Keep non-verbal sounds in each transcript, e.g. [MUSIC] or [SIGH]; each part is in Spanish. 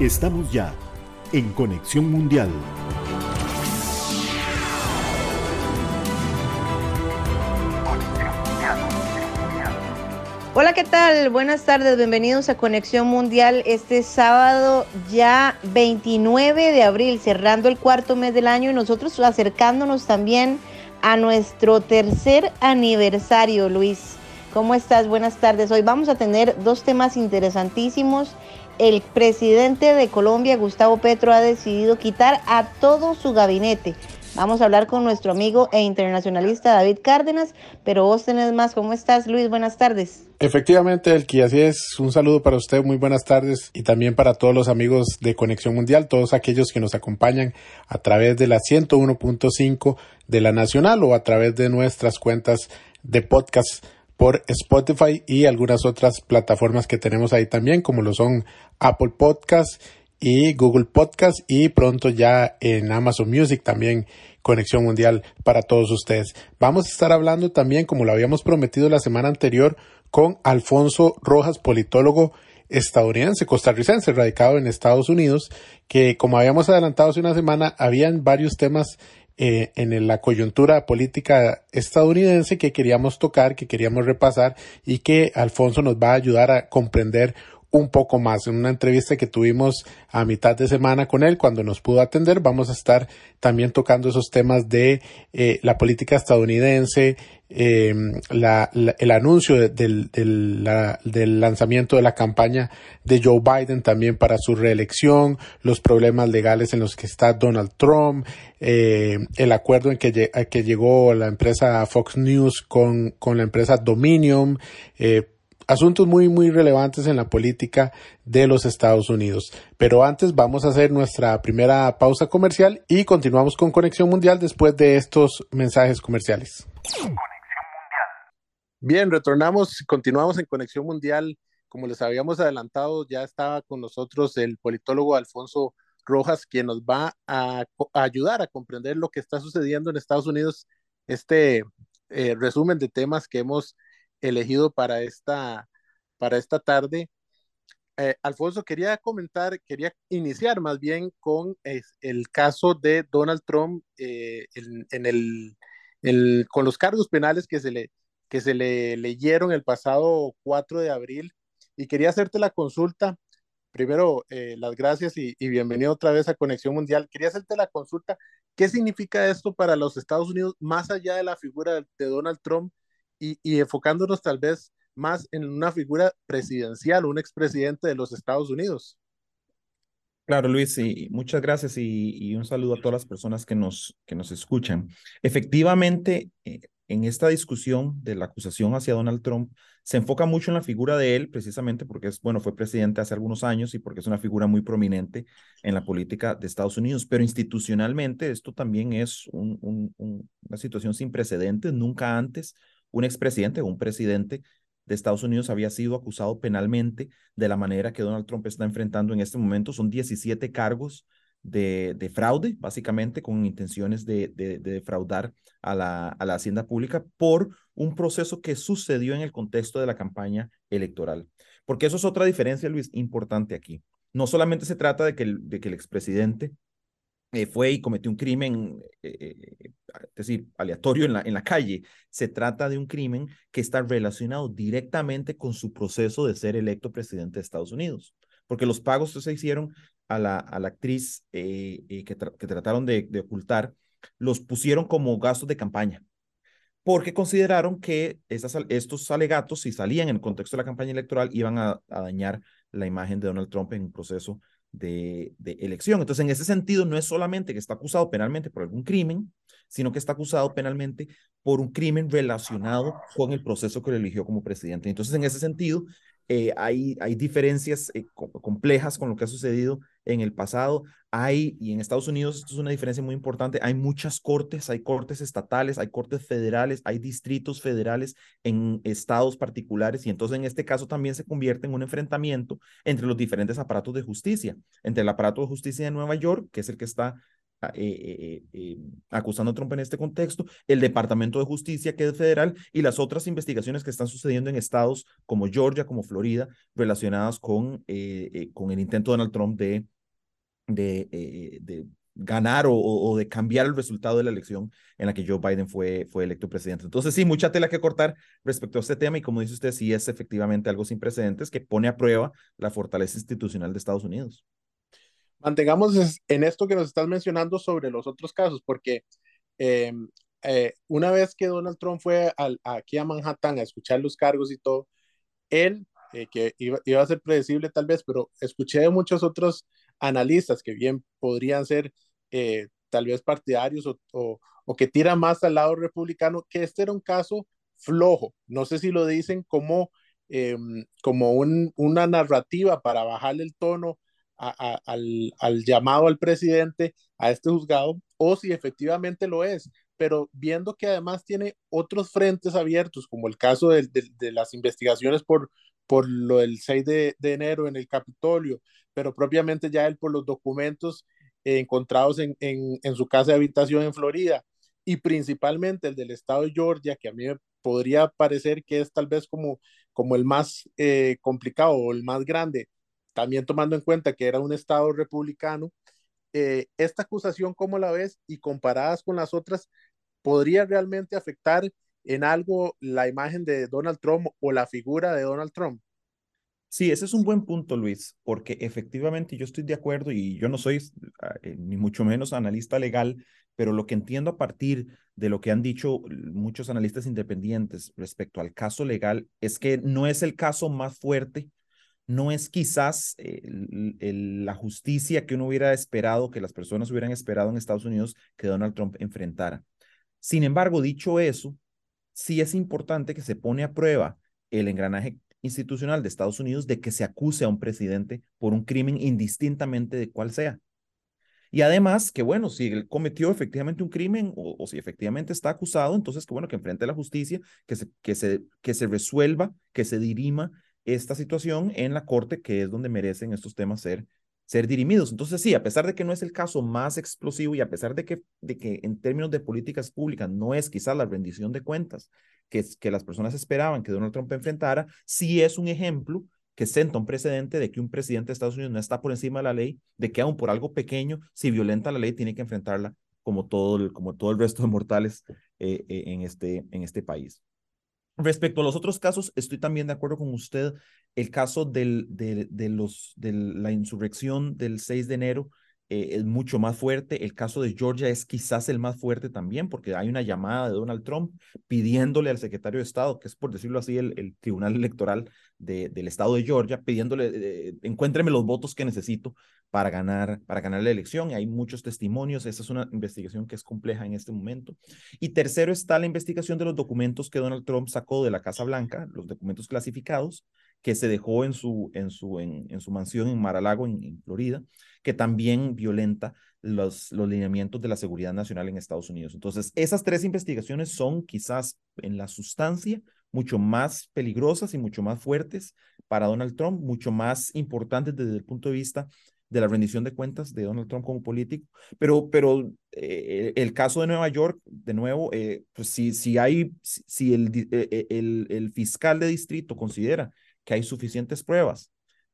Estamos ya en Conexión Mundial. Hola, ¿qué tal? Buenas tardes, bienvenidos a Conexión Mundial este sábado ya 29 de abril, cerrando el cuarto mes del año y nosotros acercándonos también a nuestro tercer aniversario, Luis. ¿Cómo estás? Buenas tardes. Hoy vamos a tener dos temas interesantísimos. El presidente de Colombia, Gustavo Petro, ha decidido quitar a todo su gabinete. Vamos a hablar con nuestro amigo e internacionalista David Cárdenas, pero vos tenés más. ¿Cómo estás, Luis? Buenas tardes. Efectivamente, Elki, así es. Un saludo para usted, muy buenas tardes y también para todos los amigos de Conexión Mundial, todos aquellos que nos acompañan a través de la 101.5 de la Nacional o a través de nuestras cuentas de podcast por Spotify y algunas otras plataformas que tenemos ahí también, como lo son Apple Podcast y Google Podcast y pronto ya en Amazon Music también Conexión Mundial para todos ustedes. Vamos a estar hablando también, como lo habíamos prometido la semana anterior, con Alfonso Rojas, politólogo estadounidense, costarricense, radicado en Estados Unidos, que como habíamos adelantado hace una semana, habían varios temas eh, en la coyuntura política estadounidense que queríamos tocar, que queríamos repasar y que Alfonso nos va a ayudar a comprender un poco más. En una entrevista que tuvimos a mitad de semana con él, cuando nos pudo atender, vamos a estar también tocando esos temas de eh, la política estadounidense, eh, el anuncio del, lanzamiento de la campaña de Joe Biden también para su reelección, los problemas legales en los que está Donald Trump, eh, el acuerdo en que, que llegó la empresa Fox News con, con la empresa Dominion, eh, asuntos muy, muy relevantes en la política de los Estados Unidos. Pero antes vamos a hacer nuestra primera pausa comercial y continuamos con Conexión Mundial después de estos mensajes comerciales. Bien, retornamos, continuamos en Conexión Mundial. Como les habíamos adelantado, ya estaba con nosotros el politólogo Alfonso Rojas, quien nos va a, ayudar a comprender lo que está sucediendo en Estados Unidos. Este eh, resumen de temas que hemos elegido para esta, para esta tarde. Eh, Alfonso, quería comentar, quería iniciar más bien con el caso de Donald Trump eh, en, el, el, con los cargos penales que se, le, que se le leyeron el pasado 4 de abril. Y quería hacerte la consulta. Primero, eh, las gracias y, y, bienvenido otra vez a Conexión Mundial. Quería hacerte la consulta. ¿Qué significa esto para los Estados Unidos más allá de la figura de Donald Trump y, enfocándonos tal vez más en una figura presidencial, un expresidente de los Estados Unidos. Claro, Luis, y muchas gracias y, un saludo a todas las personas que nos, que nos escuchan. Efectivamente, eh, en esta discusión de la acusación hacia Donald Trump, se enfoca mucho en la figura de él, precisamente porque es, bueno, fue presidente hace algunos años y porque es una figura muy prominente en la política de Estados Unidos. Pero institucionalmente esto también es una situación sin precedentes. Nunca antes un expresidente un presidente de Estados Unidos había sido acusado penalmente de la manera que Donald Trump está enfrentando en este momento. Son 17 cargos de, de fraude, básicamente con intenciones de, de, defraudar a la, a la Hacienda Pública por un proceso que sucedió en el contexto de la campaña electoral. Porque eso es otra diferencia, Luis, importante aquí. No solamente se trata de que el, de que el expresidente eh, fue y cometió un crimen, eh, eh, es decir, aleatorio en la, en la calle. Se trata de un crimen que está relacionado directamente con su proceso de ser electo presidente de Estados Unidos, porque los pagos que se hicieron a la, a la actriz que, que, trataron de, ocultar, los pusieron como gastos de campaña, porque consideraron que esas, estos alegatos, si salían en el contexto de la campaña electoral, iban a dañar la imagen de Donald Trump en un proceso de, elección. Entonces, en ese sentido, no es solamente que está acusado penalmente por algún crimen, sino que está acusado penalmente por un crimen relacionado con el proceso que lo eligió como presidente. Entonces, en ese sentido, eh, hay, hay diferencias eh, complejas con lo que ha sucedido en el pasado. Hay, y en Estados Unidos esto es una diferencia muy importante, hay muchas cortes, hay cortes estatales, hay cortes federales, hay distritos federales en estados particulares, y entonces en este caso también se convierte en un enfrentamiento entre los diferentes aparatos de justicia, entre el aparato de justicia de Nueva York, que es el que está eh, eh, acusando a Trump en este contexto, el Departamento de Justicia, que es federal, y las otras investigaciones que están sucediendo en estados como Georgia, como Florida, relacionadas con, con el intento de Donald Trump de, de, de ganar o, de cambiar el resultado de la elección en la que Joe Biden fue, fue electo presidente. Entonces, sí, mucha tela que cortar respecto a este tema y como dice usted, sí es efectivamente algo sin precedentes que pone a prueba la fortaleza institucional de Estados Unidos. Mantengamos en esto que nos estás mencionando sobre los otros casos, porque eh, una vez que Donald Trump fue aquí a Manhattan a escuchar los cargos y todo, él, eh, que iba, iba, a ser predecible tal vez, pero escuché de muchos otros analistas que bien podrían ser eh, tal vez partidarios o, o, que tiran más al lado republicano, que este era un caso flojo. No sé si lo dicen como, em, como un, una narrativa para bajarle el tono al, al, llamado al presidente, a este juzgado, o si efectivamente lo es. Pero viendo que además tiene otros frentes abiertos, como el caso de, de, las investigaciones por, por lo del 6 de, de, enero en el Capitolio, pero propiamente ya él por los documentos encontrados en, en, su casa de habitación en Florida y principalmente el del estado de Georgia, que a mí me podría parecer que es tal vez como, como el más eh, complicado o el más grande, también tomando en cuenta que era un estado republicano. Eh, esta acusación, ¿cómo la ves? Y comparadas con las otras, ¿podría realmente afectar en algo la imagen de Donald Trump o la figura de Donald Trump? Sí, ese es un buen punto, Luis, porque efectivamente yo estoy de acuerdo y yo no soy ah, eh, ni mucho menos analista legal, pero lo que entiendo a partir de lo que han dicho muchos analistas independientes respecto al caso legal es que no es el caso más fuerte, no es quizás la justicia que uno hubiera esperado, que las personas hubieran esperado en Estados Unidos que Donald Trump enfrentara. Sin embargo, dicho eso, sí es importante que se pone a prueba el engranaje institucional de Estados Unidos de que se acuse a un presidente por un crimen indistintamente de cuál sea. Y además, que bueno, si él cometió efectivamente un crimen o, si efectivamente está acusado, entonces que bueno, que enfrente a la justicia, que se, que, se, que se resuelva, que se dirima esta situación en la corte, que es donde merecen estos temas ser, ser dirimidos. Entonces, sí, a pesar de que no es el caso más explosivo y a pesar de que, de que en términos de políticas públicas no es quizás la rendición de cuentas que, las personas esperaban que Donald Trump enfrentara, sí es un ejemplo que senta un precedente de que un presidente de Estados Unidos no está por encima de la ley, de que aún por algo pequeño, si violenta la ley, tiene que enfrentarla como todo el, como todo el resto de mortales eh, eh, en, este, en este país. Respecto a los otros casos, estoy también de acuerdo con usted. El caso del, de, los, de la insurrección del 6 de enero eh, es mucho más fuerte. El caso de Georgia es quizás el más fuerte también, porque hay una llamada de Donald Trump pidiéndole al secretario de Estado, que es por decirlo así, el, el Tribunal Electoral de, del Estado de Georgia, pidiéndole, eh, encuéntreme los votos que necesito para ganar, para ganar la elección. Hay muchos testimonios. Esa es una investigación que es compleja en este momento. Y tercero está la investigación de los documentos que Donald Trump sacó de la Casa Blanca, los documentos clasificados que se dejó en su, en su, en, en su mansión en Mar-a-Lago, en, en Florida que también violenta los, los lineamientos de la seguridad nacional en Estados Unidos. Entonces, esas tres investigaciones son quizás en la sustancia mucho más peligrosas y mucho más fuertes para Donald Trump, mucho más importantes desde el punto de vista de la rendición de cuentas de Donald Trump como político. Pero, pero eh, el caso de Nueva York, de nuevo, eh, pues si, si hay, si el, eh, el, el fiscal de distrito considera que hay suficientes pruebas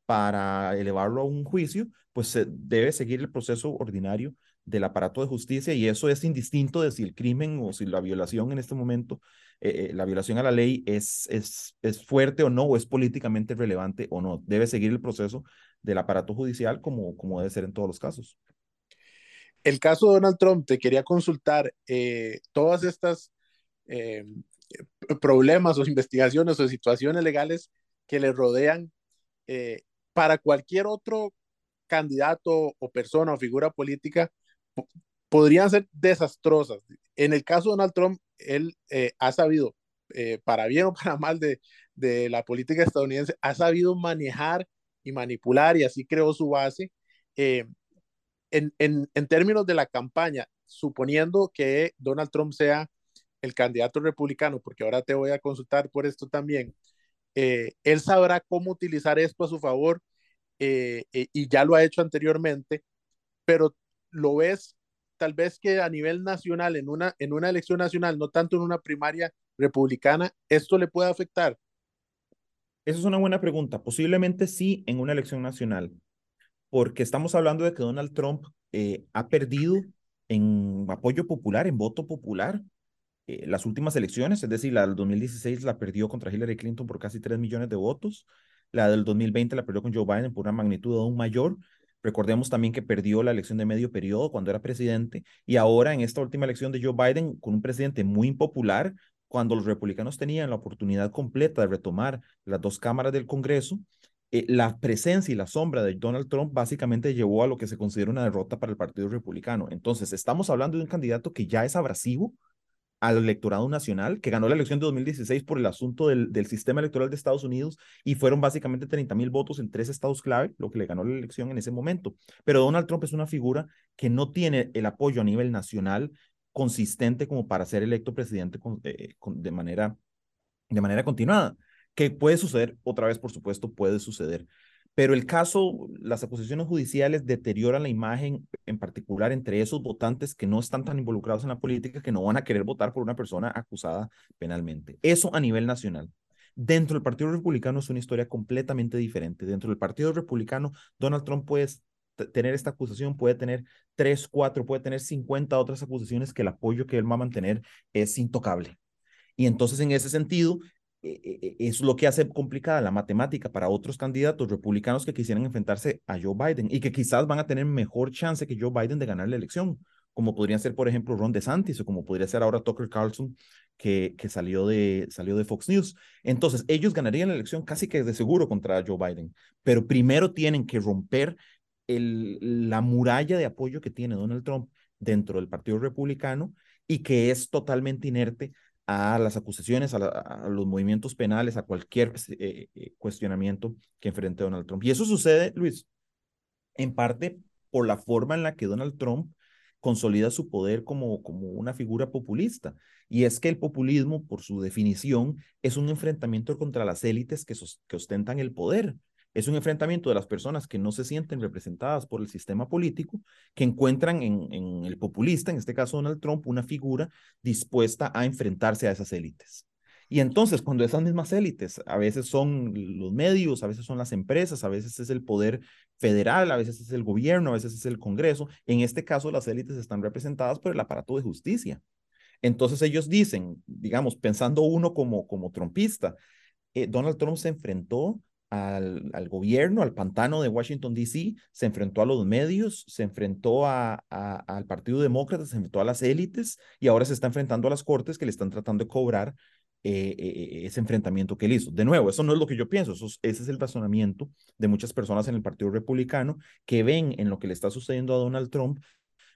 para elevarlo a un juicio, pues se debe seguir el proceso ordinario del aparato de justicia y eso es indistinto de si el crimen o si la violación en este momento, eh, eh, la violación a la ley es, es, es fuerte o no, o es políticamente relevante o no. Debe seguir el proceso del aparato judicial como, como debe ser en todos los casos. El caso de Donald Trump, te quería consultar, eh, todas estas problemas o [LAUGHS] investigaciones o situaciones legales que le rodean, para cualquier otro candidato o persona o figura política podrían ser desastrosas. En el caso de Donald Trump, él eh, ha sabido, eh, para bien o para mal de, de, la política estadounidense, ha sabido manejar y manipular y así creó su base. Eh, en, en, en términos de la campaña, suponiendo que Donald Trump sea el candidato republicano, porque ahora te voy a consultar por esto también, eh, él sabrá cómo utilizar esto a su favor eh, eh, y ya lo ha hecho anteriormente, pero lo ves tal vez que a nivel nacional, en una, en una elección nacional, no tanto en una primaria republicana, esto le puede afectar? Esa es una buena pregunta. Posiblemente sí en una elección nacional, porque estamos hablando de que Donald Trump eh, ha perdido en apoyo popular, en voto popular, eh, las últimas elecciones, es decir, la del 2016 la perdió contra Hillary Clinton por casi 3 millones de votos, la del 2020 la perdió con Joe Biden por una magnitud aún mayor. Recordemos también que perdió la elección de medio periodo cuando era presidente y ahora en esta última elección de Joe Biden con un presidente muy impopular, cuando los republicanos tenían la oportunidad completa de retomar las dos cámaras del Congreso, eh, la presencia y la sombra de Donald Trump básicamente llevó a lo que se considera una derrota para el Partido Republicano. Entonces, estamos hablando de un candidato que ya es abrasivo al electorado nacional, que ganó la elección de 2016 por el asunto del, del sistema electoral de Estados Unidos y fueron básicamente 30 mil votos en tres estados clave, lo que le ganó la elección en ese momento. Pero Donald Trump es una figura que no tiene el apoyo a nivel nacional consistente como para ser electo presidente eh, de, manera, de manera continuada. Que puede suceder, otra vez, por supuesto, puede suceder. Pero el caso, las acusaciones judiciales deterioran la imagen, en particular entre esos votantes que no están tan involucrados en la política, que no van a querer votar por una persona acusada penalmente. Eso a nivel nacional. Dentro del Partido Republicano es una historia completamente diferente. Dentro del Partido Republicano, Donald Trump puede tener esta acusación, puede tener tres, cuatro, puede tener 50 otras acusaciones que el apoyo que él va a mantener es intocable. Y entonces, en ese sentido, es lo que hace complicada la matemática para otros candidatos republicanos que quisieran enfrentarse a Joe Biden y que quizás van a tener mejor chance que Joe Biden de ganar la elección, como podrían ser, por ejemplo, Ron DeSantis o como podría ser ahora Tucker Carlson, que, que salió, de, salió de Fox News. Entonces, ellos ganarían la elección casi que de seguro contra Joe Biden, pero primero tienen que romper el, la muralla de apoyo que tiene Donald Trump dentro del Partido Republicano y que es totalmente inerte a las acusaciones, a, los movimientos penales, a cualquier eh, eh, cuestionamiento que enfrente Donald Trump. Y eso sucede, Luis, en parte por la forma en la que Donald Trump consolida su poder como, como una figura populista. Y es que el populismo, por su definición, es un enfrentamiento contra las élites que, que ostentan el poder. Es un enfrentamiento de las personas que no se sienten representadas por el sistema político, que encuentran en, el populista, en este caso Donald Trump, una figura dispuesta a enfrentarse a esas élites. Y entonces, cuando esas mismas élites, a veces son los medios, a veces son las empresas, a veces es el poder federal, a veces es el gobierno, a veces es el Congreso, en este caso las élites están representadas por el aparato de justicia. Entonces ellos dicen, digamos, pensando uno como, como trompista, eh, Donald Trump se enfrentó al, gobierno, al pantano de Washington, D.C., se enfrentó a los medios, se enfrentó a, al Partido Demócrata, se enfrentó a las élites y ahora se está enfrentando a las cortes que le están tratando de cobrar eh, eh, ese enfrentamiento que él hizo. De nuevo, eso no es lo que yo pienso, eso, ese es el razonamiento de muchas personas en el Partido Republicano que ven en lo que le está sucediendo a Donald Trump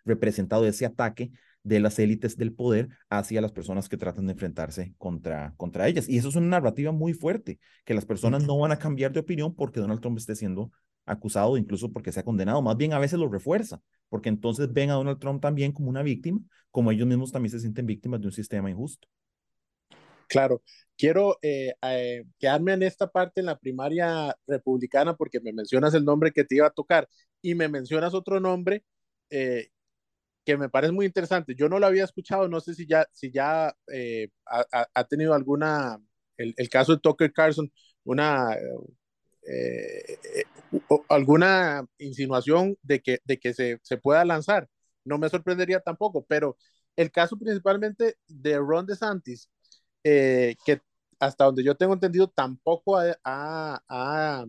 representado ese ataque de las élites del poder hacia las personas que tratan de enfrentarse contra, contra ellas. Y eso es una narrativa muy fuerte, que las personas no van a cambiar de opinión porque Donald Trump esté siendo acusado, incluso porque se ha condenado. Más bien a veces lo refuerza, porque entonces ven a Donald Trump también como una víctima, como ellos mismos también se sienten víctimas de un sistema injusto. Claro, quiero eh, eh, quedarme en esta parte en la primaria republicana porque me mencionas el nombre que te iba a tocar y me mencionas otro nombre eh, que me parece muy interesante. Yo no lo había escuchado, no sé si ya, si ya eh, ha, tenido alguna, el, caso de Tucker Carlson, una, eh, eh, alguna insinuación de que, de que se, se, pueda lanzar. No me sorprendería tampoco, pero el caso principalmente de Ron DeSantis, que hasta donde yo tengo entendido tampoco ha, ha,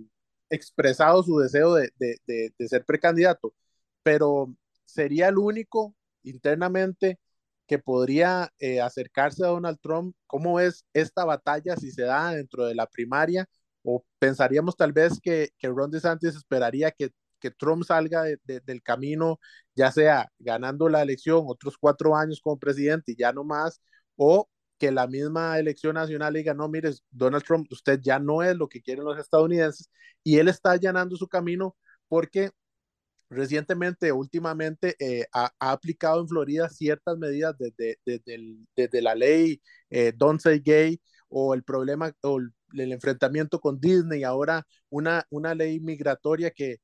expresado su deseo de, de, de ser precandidato, pero sería el único internamente que podría eh, acercarse a Donald Trump. ¿Cómo es esta batalla si se da dentro de la primaria? ¿O pensaríamos tal vez que, que Ron DeSantis esperaría que, Trump salga del camino, ya sea ganando la elección otros cuatro años como presidente y ya no más, o que la misma elección nacional diga, no, mire, Donald Trump, usted ya no es lo que quieren los estadounidenses y él está allanando su camino porque recientemente, últimamente, eh, ha, aplicado en Florida ciertas medidas desde, la ley eh, Don't Say Gay o el problema o el, enfrentamiento con Disney, ahora una, ley migratoria que,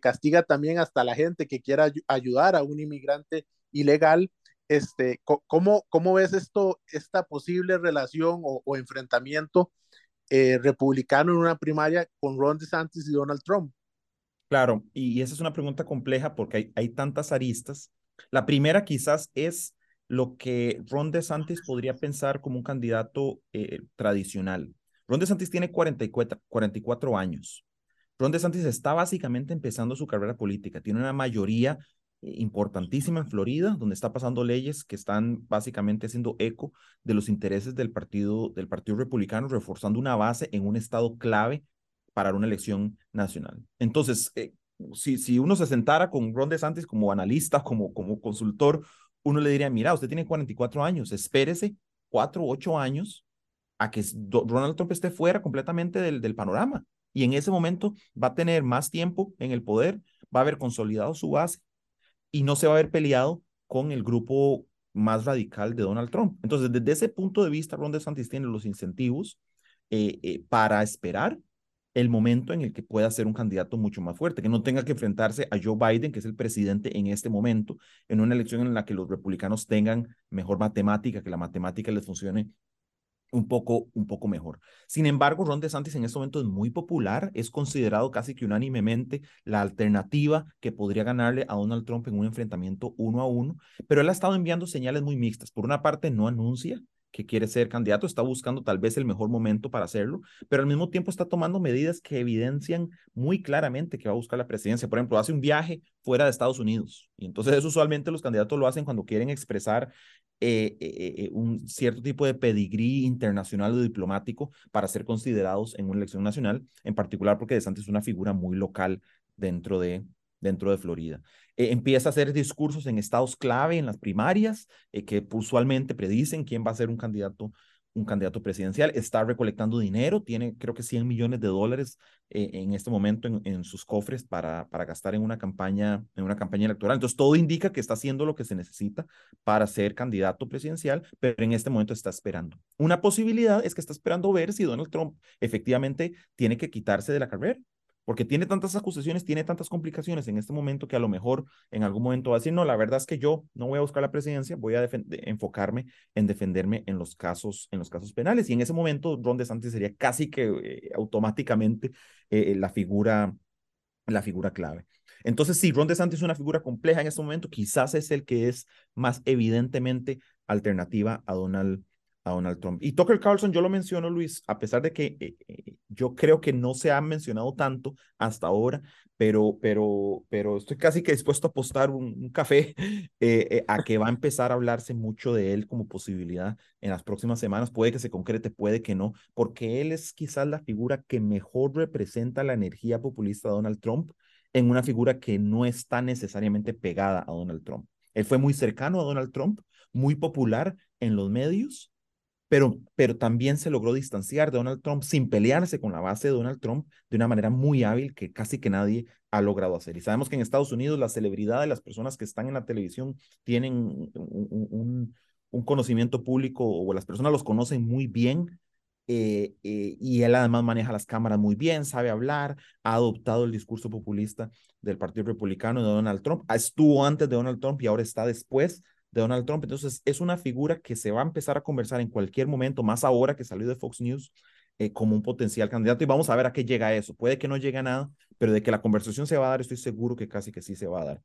castiga también hasta la gente que quiera ayudar a un inmigrante ilegal. Este, ¿cómo, ¿Cómo ves esto, esta posible relación o, enfrentamiento eh, republicano en una primaria con Ron DeSantis y Donald Trump? Claro, y esa es una pregunta compleja porque hay, tantas aristas. La primera quizás es lo que Ron DeSantis podría pensar como un candidato eh, tradicional. Ron DeSantis tiene 44, 44 años. Ron DeSantis está básicamente empezando su carrera política. Tiene una mayoría eh, importantísima en Florida, donde está pasando leyes que están básicamente haciendo eco de los intereses del partido, del partido republicano, reforzando una base en un estado clave para una elección nacional. Entonces, eh, si, si uno se sentara con Ron DeSantis como analista, como, como consultor, uno le diría, mira, usted tiene 44 años, espérese 4 o 8 años a que Donald Trump esté fuera completamente del, del panorama. Y en ese momento va a tener más tiempo en el poder, va a haber consolidado su base y no se va a haber peleado con el grupo más radical de Donald Trump. Entonces, desde ese punto de vista, Ron DeSantis tiene los incentivos eh, eh, para esperar el momento en el que pueda ser un candidato mucho más fuerte, que no tenga que enfrentarse a Joe Biden, que es el presidente en este momento, en una elección en la que los republicanos tengan mejor matemática, que la matemática les funcione un poco, un poco mejor. Sin embargo, Ron DeSantis en este momento es muy popular, es considerado casi que unánimemente la alternativa que podría ganarle a Donald Trump en un enfrentamiento uno a uno, pero él ha estado enviando señales muy mixtas. Por una parte, no anuncia que quiere ser candidato, está buscando tal vez el mejor momento para hacerlo, pero al mismo tiempo está tomando medidas que evidencian muy claramente que va a buscar la presidencia. Por ejemplo, hace un viaje fuera de Estados Unidos y entonces usualmente los candidatos lo hacen cuando quieren expresar eh, eh, eh, un cierto tipo de pedigrí internacional o diplomático para ser considerados en una elección nacional, en particular porque DeSantis es una figura muy local dentro de, dentro de Florida. Eh, empieza a hacer discursos en estados clave en las primarias, eh, que usualmente predicen quién va a ser un candidato un candidato presidencial, está recolectando dinero, tiene creo que 100 millones de dólares eh, en este momento en, en, sus cofres para, para gastar en una campaña en una campaña electoral. Entonces todo indica que está haciendo lo que se necesita para ser candidato presidencial, pero en este momento está esperando. Una posibilidad es que está esperando ver si Donald Trump efectivamente tiene que quitarse de la carrera porque tiene tantas acusaciones, tiene tantas complicaciones en este momento que a lo mejor en algún momento va a decir, no, la verdad es que yo no voy a buscar la presidencia, voy a enfocarme en defenderme en los casos, en los casos penales. Y en ese momento, Ron DeSantis sería casi que eh, automáticamente eh, la figura la figura clave. Entonces, sí, Ron DeSantis es una figura compleja en este momento, quizás es el que es más evidentemente alternativa a Donald a Donald Trump. Y Tucker Carlson, yo lo menciono, Luis, a pesar de que eh, eh, yo creo que no se ha mencionado tanto hasta ahora, pero, pero, pero estoy casi que dispuesto a apostar un, café [LAUGHS] eh, a que va a empezar a hablarse mucho de él como posibilidad en las próximas semanas. Puede que se concrete, puede que no, porque él es quizás la figura que mejor representa la energía populista de Donald Trump en una figura que no está necesariamente pegada a Donald Trump. Él fue muy cercano a Donald Trump, muy popular en los medios, pero, pero también se logró distanciar de Donald Trump sin pelearse con la base de Donald Trump de una manera muy hábil que casi que nadie ha logrado hacer. Y sabemos que en Estados Unidos la celebridad de las personas que están en la televisión tienen un, un, conocimiento público o las personas los conocen muy bien. Eh, eh, y él además maneja las cámaras muy bien, sabe hablar, ha adoptado el discurso populista del Partido Republicano de Donald Trump, estuvo antes de Donald Trump y ahora está después de Donald Trump. Entonces, es una figura que se va a empezar a conversar en cualquier momento, más ahora que salió de Fox News, eh, como un potencial candidato. Y vamos a ver a qué llega eso. Puede que no llegue a nada, pero de que la conversación se va a dar, estoy seguro que casi que sí se va a dar.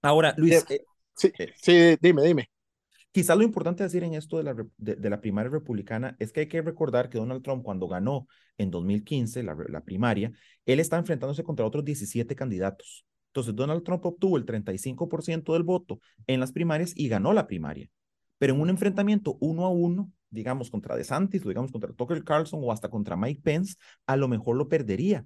Ahora, Luis. Eh, sí, eh, sí, dime, dime. Quizás lo importante decir en esto de la, de, la primaria republicana es que hay que recordar que Donald Trump, cuando ganó en 2015 la, la primaria, él está enfrentándose contra otros 17 candidatos. Entonces, Donald Trump obtuvo el 35% del voto en las primarias y ganó la primaria. Pero en un enfrentamiento uno a uno, digamos contra DeSantis, o digamos contra Tucker Carlson o hasta contra Mike Pence, a lo mejor lo perdería,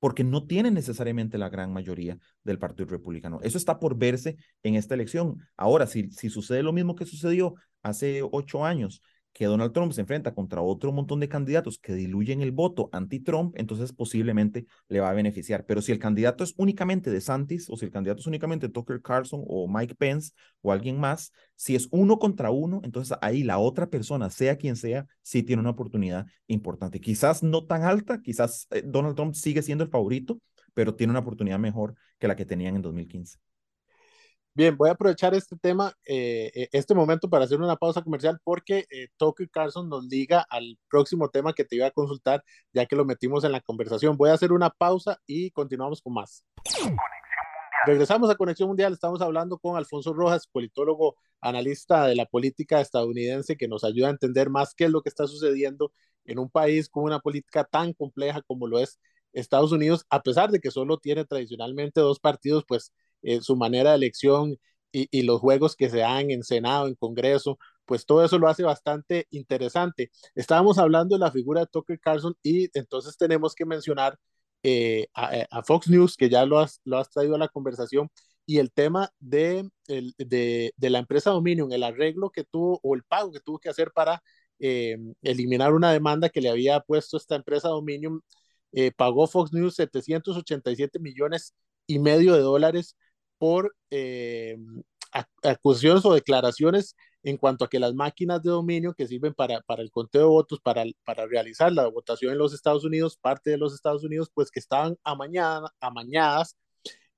porque no tiene necesariamente la gran mayoría del Partido Republicano. Eso está por verse en esta elección. Ahora, si, si sucede lo mismo que sucedió hace ocho años, que Donald Trump se enfrenta contra otro montón de candidatos que diluyen el voto anti-Trump, entonces posiblemente le va a beneficiar. Pero si el candidato es únicamente de Santis o si el candidato es únicamente Tucker Carlson o Mike Pence o alguien más, si es uno contra uno, entonces ahí la otra persona, sea quien sea, sí tiene una oportunidad importante. Quizás no tan alta, quizás eh, Donald Trump sigue siendo el favorito, pero tiene una oportunidad mejor que la que tenían en 2015. Bien, voy a aprovechar este tema, eh, eh, este momento para hacer una pausa comercial porque eh, Tucker Carlson nos liga al próximo tema que te iba a consultar, ya que lo metimos en la conversación. Voy a hacer una pausa y continuamos con más. Regresamos a Conexión Mundial, estamos hablando con Alfonso Rojas, politólogo, analista de la política estadounidense, que nos ayuda a entender más qué es lo que está sucediendo en un país con una política tan compleja como lo es Estados Unidos, a pesar de que solo tiene tradicionalmente dos partidos, pues eh, su manera de elección y, y, los juegos que se dan en Senado, en Congreso, pues todo eso lo hace bastante interesante. Estábamos hablando de la figura de Tucker Carlson y entonces tenemos que mencionar eh, a, a, Fox News, que ya lo has, lo has traído a la conversación, y el tema de, de, de, la empresa Dominion, el arreglo que tuvo o el pago que tuvo que hacer para eh, eliminar una demanda que le había puesto esta empresa Dominion, pagó Fox News 787 millones y medio de dólares por eh, acusaciones o declaraciones en cuanto a que las máquinas de dominio que sirven para, para el conteo de votos, para, para realizar la votación en los Estados Unidos, parte de los Estados Unidos, pues que estaban amañada, amañadas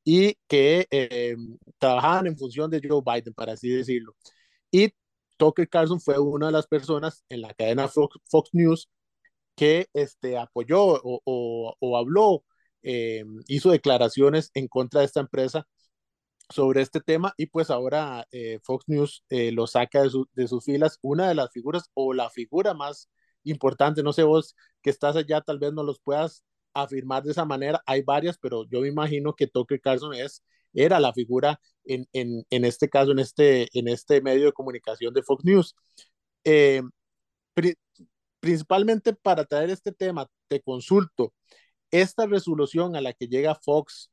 y que eh, trabajaban en función de Joe Biden, para así decirlo. Y Tucker Carlson fue una de las personas en la cadena Fox, Fox News que este, apoyó o, o, o habló eh, hizo declaraciones en contra de esta empresa sobre este tema y pues ahora eh, Fox News eh, lo saca de, su, de, sus filas, una de las figuras o la figura más importante, no sé vos que estás allá, tal vez no los puedas afirmar de esa manera, hay varias, pero yo me imagino que Tucker Carlson es, era la figura en, en, en este caso, en este, en este medio de comunicación de Fox News. Eh, pri principalmente para traer este tema, te consulto, esta resolución a la que llega Fox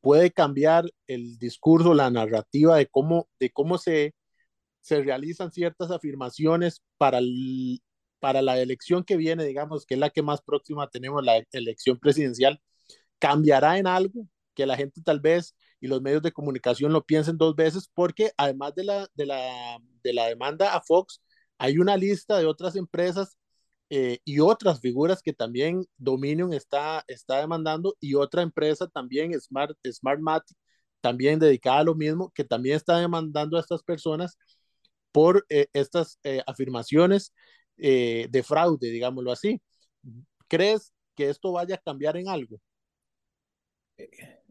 puede cambiar el discurso, la narrativa de cómo, de cómo se, se realizan ciertas afirmaciones para, el, para la elección que viene, digamos, que es la que más próxima tenemos, la elección presidencial, cambiará en algo que la gente tal vez y los medios de comunicación lo piensen dos veces, porque además de la, de la, de la demanda a Fox, hay una lista de otras empresas eh, y otras figuras que también Dominion está, está demandando y otra empresa también, Smart, Smartmatic, también dedicada a lo mismo, que también está demandando a estas personas por eh, estas eh, afirmaciones de fraude, digámoslo así. ¿Crees que esto vaya a cambiar en algo?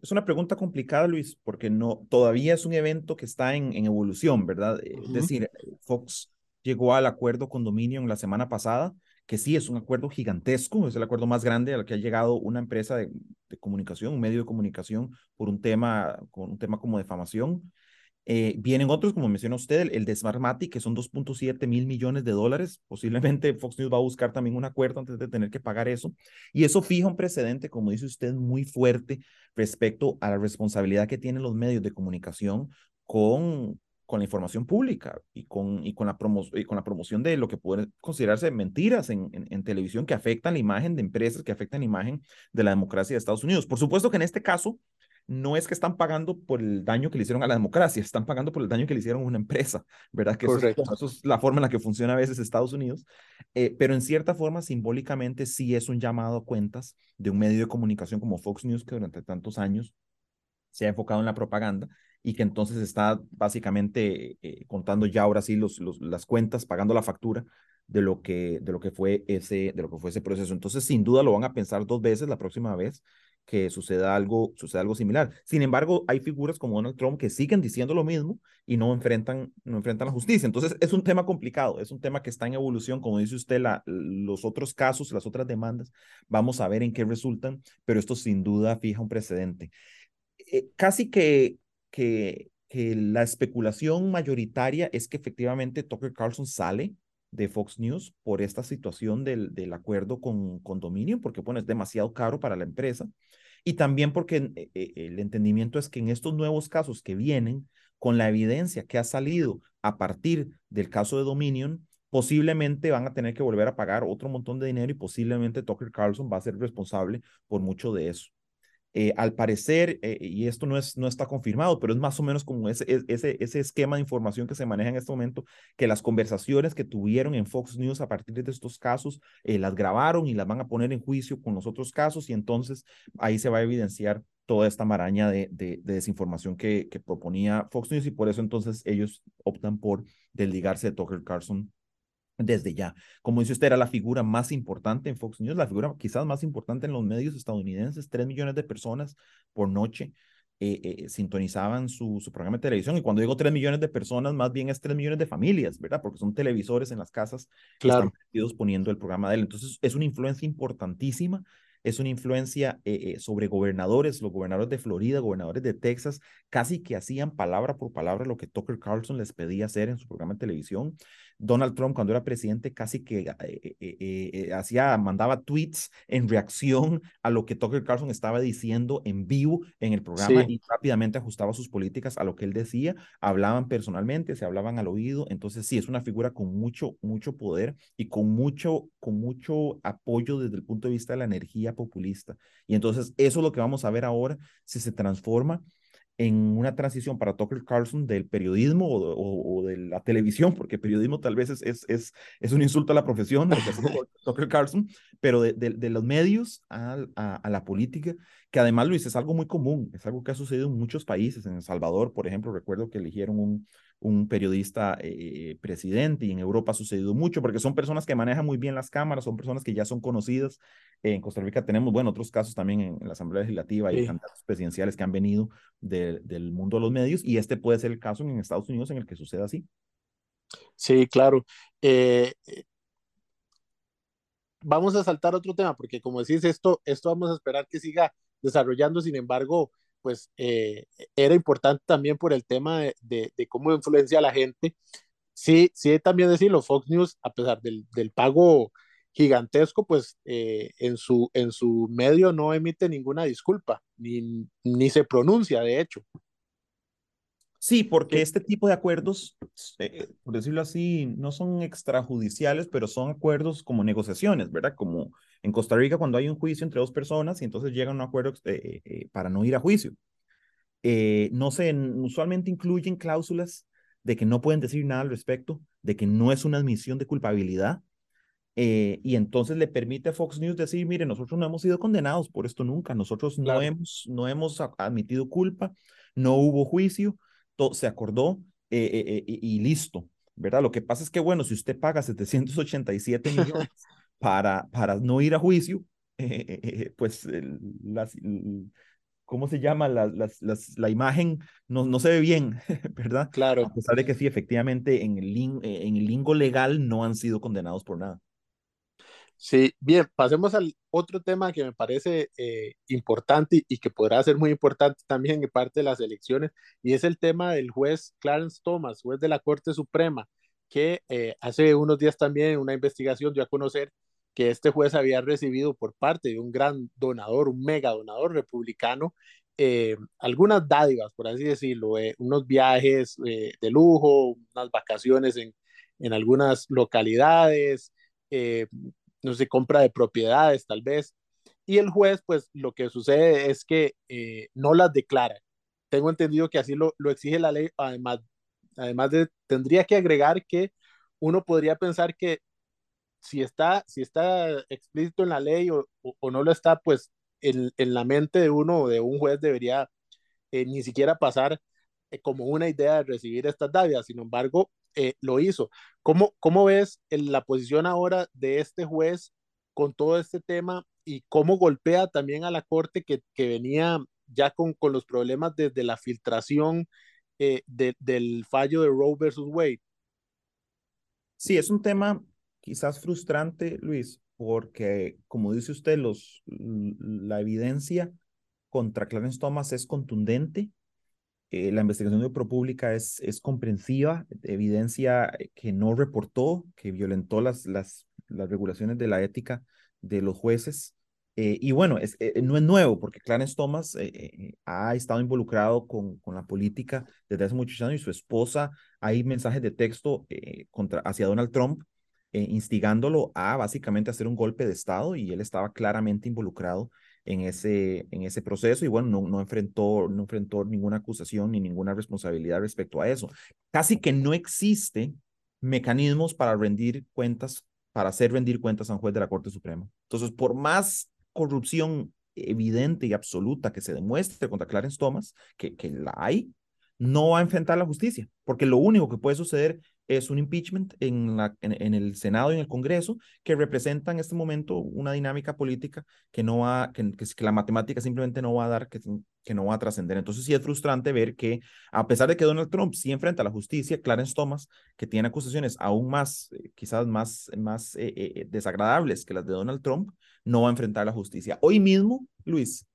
Es una pregunta complicada, Luis, porque no, todavía es un evento que está en, en evolución, ¿verdad? Uh -huh. Es decir, Fox llegó al acuerdo con Dominion la semana pasada, que sí es un acuerdo gigantesco, es el acuerdo más grande al que ha llegado una empresa de, comunicación, un medio de comunicación, por un tema, con un tema como defamación. Eh, vienen otros, como menciona usted, el, el de Smartmatic, que son 2.7 mil millones de dólares. Posiblemente Fox News va a buscar también un acuerdo antes de tener que pagar eso. Y eso fija un precedente, como dice usted, muy fuerte respecto a la responsabilidad que tienen los medios de comunicación con, con la información pública y con, y con, la, promo y con la promoción de lo que puede considerarse mentiras en, en, en, televisión que afectan la imagen de empresas, que afectan la imagen de la democracia de Estados Unidos. Por supuesto que en este caso no es que están pagando por el daño que le hicieron a la democracia, están pagando por el daño que le hicieron a una empresa, [LAUGHS] ¿verdad? Que eso, eso, es la forma en la que funciona a veces Estados Unidos, eh, pero en cierta forma, simbólicamente, sí es un llamado a cuentas de un medio de comunicación como Fox News, que durante tantos años se ha enfocado en la propaganda y que entonces está básicamente eh, contando ya ahora sí los, los, las cuentas, pagando la factura de lo que de lo que fue ese de lo que fue ese proceso. Entonces, sin duda lo van a pensar dos veces la próxima vez que suceda algo suceda algo similar. Sin embargo, hay figuras como Donald Trump que siguen diciendo lo mismo y no enfrentan no enfrentan la justicia. Entonces, es un tema complicado, es un tema que está en evolución, como dice usted, la, los otros casos, las otras demandas, vamos a ver en qué resultan, pero esto sin duda fija un precedente. Eh, casi que que, que la especulación mayoritaria es que efectivamente Tucker Carlson sale de Fox News por esta situación del, del acuerdo con, con Dominion, porque bueno, es demasiado caro para la empresa, y también porque eh, eh, el entendimiento es que en estos nuevos casos que vienen, con la evidencia que ha salido a partir del caso de Dominion, posiblemente van a tener que volver a pagar otro montón de dinero y posiblemente Tucker Carlson va a ser responsable por mucho de eso. Eh, al parecer, eh, y esto no, es, no está confirmado, pero es más o menos como ese, ese, ese esquema de información que se maneja en este momento, que las conversaciones que tuvieron en Fox News a partir de estos casos, eh, las grabaron y las van a poner en juicio con los otros casos y entonces ahí se va a evidenciar toda esta maraña de, de, desinformación que, que, proponía Fox News y por eso entonces ellos optan por desligarse de Tucker Carlson desde ya. Como dice usted, era la figura más importante en Fox News, la figura quizás más importante en los medios estadounidenses, tres millones de personas por noche. Eh, eh, sintonizaban su, su, programa de televisión. Y cuando digo tres millones de personas, más bien es tres millones de familias, ¿verdad? Porque son televisores en las casas claro. que están poniendo el programa de él. Entonces, es una influencia importantísima es una influencia eh, sobre gobernadores, los gobernadores de Florida, gobernadores de Texas, casi que hacían palabra por palabra lo que Tucker Carlson les pedía hacer en su programa de televisión. Donald Trump, cuando era presidente, casi que eh, hacía, mandaba tweets en reacción a lo que Tucker Carlson estaba diciendo en vivo en el programa y rápidamente ajustaba sus políticas a lo que él decía. Hablaban personalmente, se hablaban al oído. Entonces, sí, es una figura con mucho, mucho poder y con mucho, con mucho apoyo desde el punto de vista de la energía populista. Y entonces eso es lo que vamos a ver ahora si se transforma en una transición para Tucker Carlson del periodismo o, de la televisión, porque periodismo tal vez es, es, es, un insulto a la profesión, [LAUGHS] Tucker Carlson, pero de, de, los medios a, a, la política, que además, Luis, es algo muy común, es algo que ha sucedido en muchos países. En El Salvador, por ejemplo, recuerdo que eligieron un, un periodista eh, presidente y en Europa ha sucedido mucho porque son personas que manejan muy bien las cámaras, son personas que ya son conocidas. En Costa Rica tenemos, bueno, otros casos también en, la Asamblea Legislativa y candidatos presidenciales que han venido del mundo de los medios y este puede ser el caso en Estados Unidos en el que suceda así. Sí, claro. Eh, eh, vamos a saltar otro tema porque como decís, esto, esto vamos a esperar que siga desarrollando, sin embargo, pues eh, era importante también por el tema de, de, cómo influencia a la gente. Sí, sí, también decirlo, Fox News, a pesar del, del pago gigantesco, pues eh, en, su, en su medio no emite ninguna disculpa, ni, ni se pronuncia, de hecho. Sí, porque este tipo de acuerdos, eh, por decirlo así, no son extrajudiciales, pero son acuerdos como negociaciones, ¿verdad? Como en Costa Rica cuando hay un juicio entre dos personas y entonces llegan a un acuerdo eh, eh, para no ir a juicio. no sé, usualmente incluyen cláusulas de que no pueden decir nada al respecto, de que no es una admisión de culpabilidad, y entonces le permite a Fox News decir, mire, nosotros no hemos sido condenados por esto nunca, nosotros no, hemos, no hemos admitido culpa, no hubo juicio, se acordó eh, eh, eh, y listo, ¿verdad? Lo que pasa es que, bueno, si usted paga 787 millones [LAUGHS] para, para no ir a juicio, [LAUGHS] pues las, ¿cómo se llama? La, las, las, la imagen no, no se ve bien, [LAUGHS] ¿verdad? Claro. A pesar de que sí, efectivamente, en el, en el lingo legal no han sido condenados por nada. Sí, bien, pasemos al otro tema que me parece eh, importante y, que podrá ser muy importante también en parte de las elecciones, y es el tema del juez Clarence Thomas, juez de la Corte Suprema, que eh, hace unos días también una investigación dio a conocer que este juez había recibido por parte de un gran donador, un mega donador republicano, eh, algunas dádivas, por así decirlo, unos viajes de lujo, unas vacaciones en, en algunas localidades, no sé, compra de propiedades tal vez. Y el juez, pues lo que sucede es que eh, no las declara. Tengo entendido que así lo, lo exige la ley, además, además de, tendría que agregar que uno podría pensar que si está, si está explícito en la ley o, o, no lo está, pues en, en, la mente de uno o de un juez debería eh, ni siquiera pasar eh, como una idea de recibir estas dádivas. Sin embargo, eh, lo hizo. ¿Cómo, cómo ves la posición ahora de este juez con todo este tema y cómo golpea también a la corte que, que venía ya con, con los problemas desde la filtración eh, del fallo de Roe versus Wade? Sí, es un tema quizás frustrante, Luis, porque como dice usted, los, la evidencia contra Clarence Thomas es contundente eh, la investigación de ProPublica es, es comprensiva, evidencia que no reportó, que violentó las, las, las regulaciones de la ética de los jueces. Eh, y bueno, es, eh, no es nuevo, porque Clarence Thomas ha estado involucrado con, con la política desde hace muchos años y su esposa, hay mensajes de texto contra, hacia Donald Trump, instigándolo a básicamente hacer un golpe de Estado y él estaba claramente involucrado en ese, en ese proceso y bueno, no, no, enfrentó, no enfrentó ninguna acusación ni ninguna responsabilidad respecto a eso. Casi que no existe mecanismos para rendir cuentas, para hacer rendir cuentas a un juez de la Corte Suprema. Entonces, por más corrupción evidente y absoluta que se demuestre contra Clarence Thomas, que, que la hay, no va a enfrentar la justicia, porque lo único que puede suceder es un impeachment en, la, en, el Senado y en el Congreso que representa en este momento una dinámica política que no va, que, que, la matemática simplemente no va a dar, que, que no va a trascender. Entonces sí es frustrante ver que a pesar de que Donald Trump sí enfrenta a la justicia, Clarence Thomas, que tiene acusaciones aún más, eh, quizás más, más eh, eh, desagradables que las de Donald Trump, no va a enfrentar la justicia. Hoy mismo, Luis,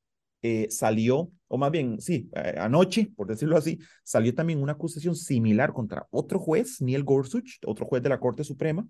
eh, salió, o más bien, sí, eh, anoche, por decirlo así, salió también una acusación similar contra otro juez, Neil Gorsuch, otro juez de la Corte Suprema,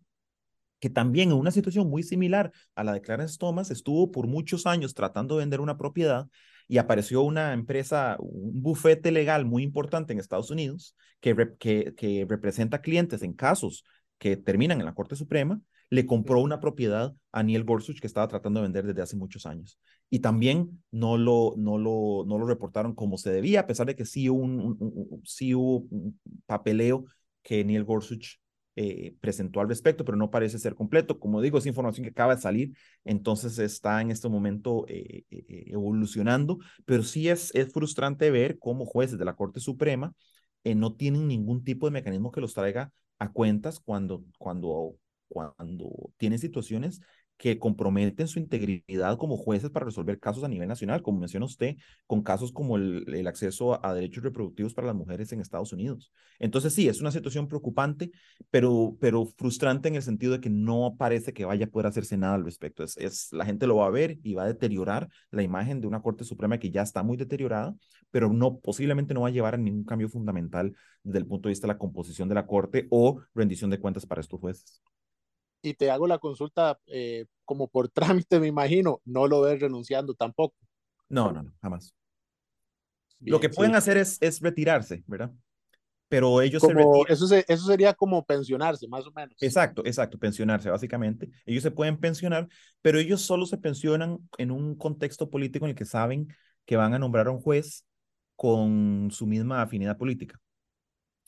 que también en una situación muy similar a la de Clarence Thomas, estuvo por muchos años tratando de vender una propiedad y apareció una empresa, un bufete legal muy importante en Estados Unidos que, que, que representa clientes en casos que terminan en la Corte Suprema le compró una propiedad a Neil Gorsuch que estaba tratando de vender desde hace muchos años. Y también no lo, no lo, no lo reportaron como se debía, a pesar de que sí hubo un, sí hubo un papeleo que Neil Gorsuch eh, presentó al respecto, pero no parece ser completo. Como digo, es información que acaba de salir, entonces está en este momento eh, eh, evolucionando, pero sí es, es frustrante ver cómo jueces de la Corte Suprema no tienen ningún tipo de mecanismo que los traiga a cuentas cuando, cuando cuando tienen situaciones que comprometen su integridad como jueces para resolver casos a nivel nacional, como menciona usted, con casos como el, el, acceso a derechos reproductivos para las mujeres en Estados Unidos. Entonces sí, es una situación preocupante, pero, pero frustrante en el sentido de que no parece que vaya a poder hacerse nada al respecto. Es, es, la gente lo va a ver y va a deteriorar la imagen de una Corte Suprema que ya está muy deteriorada, pero no, posiblemente no va a llevar a ningún cambio fundamental desde el punto de vista de la composición de la Corte o rendición de cuentas para estos jueces y te hago la consulta eh, como por [LAUGHS] trámite, me imagino, no lo ves renunciando tampoco. No, no, no, jamás. lo que pueden hacer es, es retirarse, ¿verdad? Pero ellos como, eso, eso sería como pensionarse, más o menos. Exacto, exacto, pensionarse, básicamente. Ellos se pueden pensionar, pero ellos solo se pensionan en un contexto político en el que saben que van a nombrar a un juez con su misma afinidad política.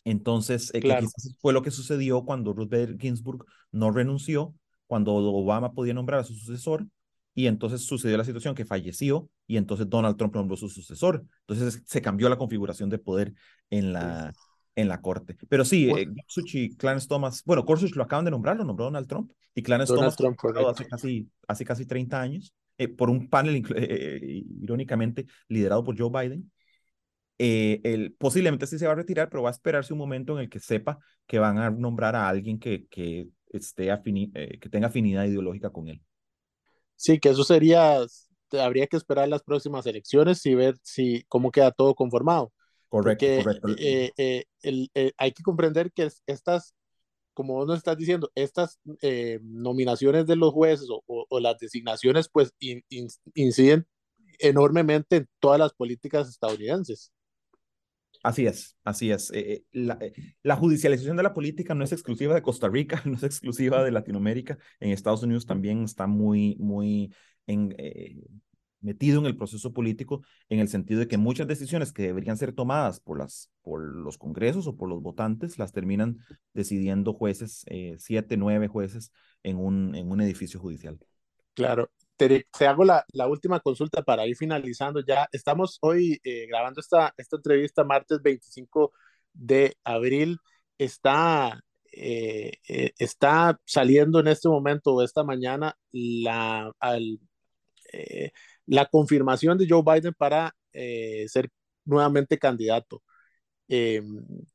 Entonces, eh, quizás fue lo que sucedió cuando Ruth Bader Ginsburg no renunció, cuando Obama podía nombrar a su sucesor, y entonces sucedió la situación que falleció, y entonces Donald Trump nombró su sucesor. Entonces se cambió la configuración de poder en la, en la corte. Pero sí, eh, Gorsuch y Clarence Thomas, bueno, Gorsuch lo acaban de nombrar, lo nombró Donald Trump, y Clarence Thomas Trump, hace, casi, hace casi 30 años, eh, por un panel, irónicamente, liderado por Joe Biden. Eh, el, posiblemente sí se va a retirar, pero va a esperarse un momento en el que sepa que van a nombrar a alguien que, que, esté eh, que tenga afinidad ideológica con él. Sí, que eso sería, habría que esperar las próximas elecciones y ver si cómo queda todo conformado. Correcto, correcto. Eh, el, hay que comprender que estas, como vos nos estás diciendo, estas nominaciones de los jueces o, o, las designaciones, pues inciden enormemente en todas las políticas estadounidenses. Así es, así es. Eh, eh, la, eh, la, judicialización de la política no es exclusiva de Costa Rica, [LAUGHS] no es exclusiva de Latinoamérica. En Estados Unidos también está muy, muy metido en el proceso político en el sentido de que muchas decisiones que deberían ser tomadas por, las, por los congresos o por los votantes las terminan decidiendo jueces, siete, nueve jueces en un, en un edificio judicial. Claro, te, hago la, la, última consulta para ir finalizando. Ya estamos hoy eh, grabando esta, esta entrevista martes 25 de abril. Está, eh, eh, está saliendo en este momento o esta mañana la, al, la confirmación de Joe Biden para ser nuevamente candidato.